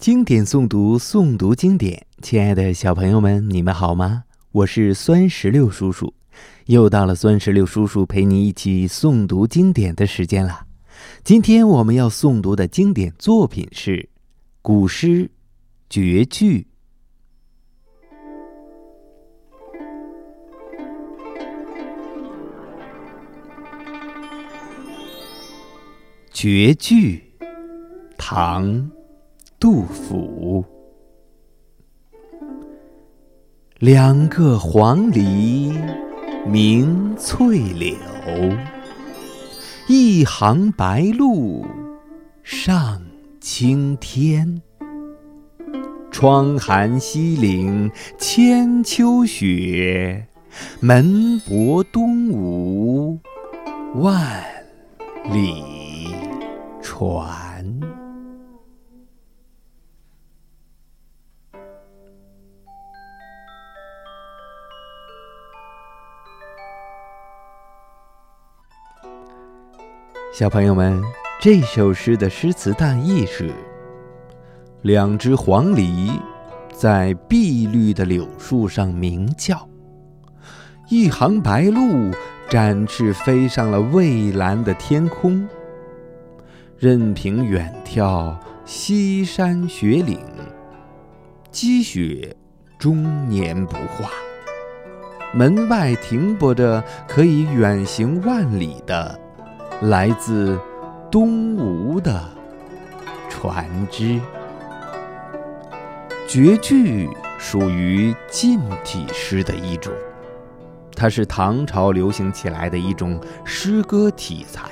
经典诵读，诵读经典。亲爱的小朋友们，你们好吗？我是酸石榴叔叔，又到了酸石榴叔叔陪你一起诵读经典的时间了。今天我们要诵读的经典作品是古诗绝句。绝句，唐，杜甫。两个黄鹂鸣翠柳，一行白鹭上青天。窗含西岭千秋雪，门泊东吴万里。船，小朋友们，这首诗的诗词大意是：两只黄鹂在碧绿的柳树上鸣叫，一行白鹭展翅飞上了蔚蓝的天空。任凭远眺西山雪岭，积雪终年不化。门外停泊着可以远行万里的来自东吴的船只。绝句属于近体诗的一种，它是唐朝流行起来的一种诗歌题材。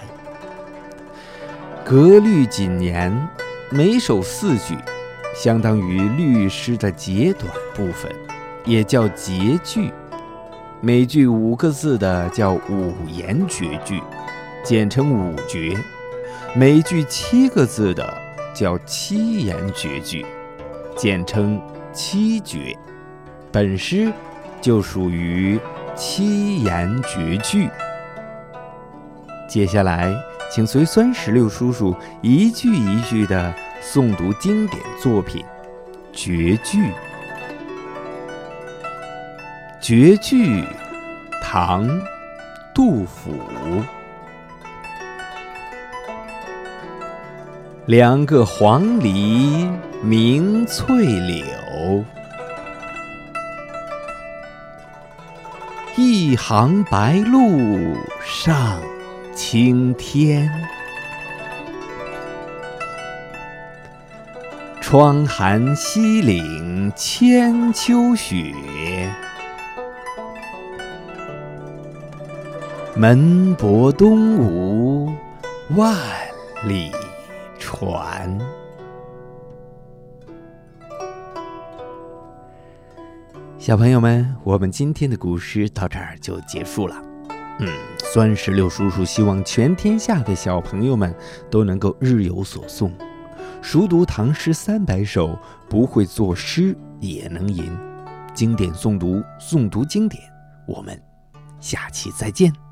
格律谨严，每首四句，相当于律诗的截短部分，也叫截句。每句五个字的叫五言绝句，简称五绝；每句七个字的叫七言绝句，简称七绝。本诗就属于七言绝句。接下来。请随酸石榴叔叔一句一句地诵读经典作品《绝句》。《绝句》，唐·杜甫。两个黄鹂鸣翠柳，一行白鹭上。青天，窗含西岭千秋雪，门泊东吴万里船。小朋友们，我们今天的古诗到这儿就结束了。嗯，酸石榴叔叔希望全天下的小朋友们都能够日有所诵，熟读唐诗三百首，不会作诗也能吟。经典诵读，诵读经典。我们下期再见。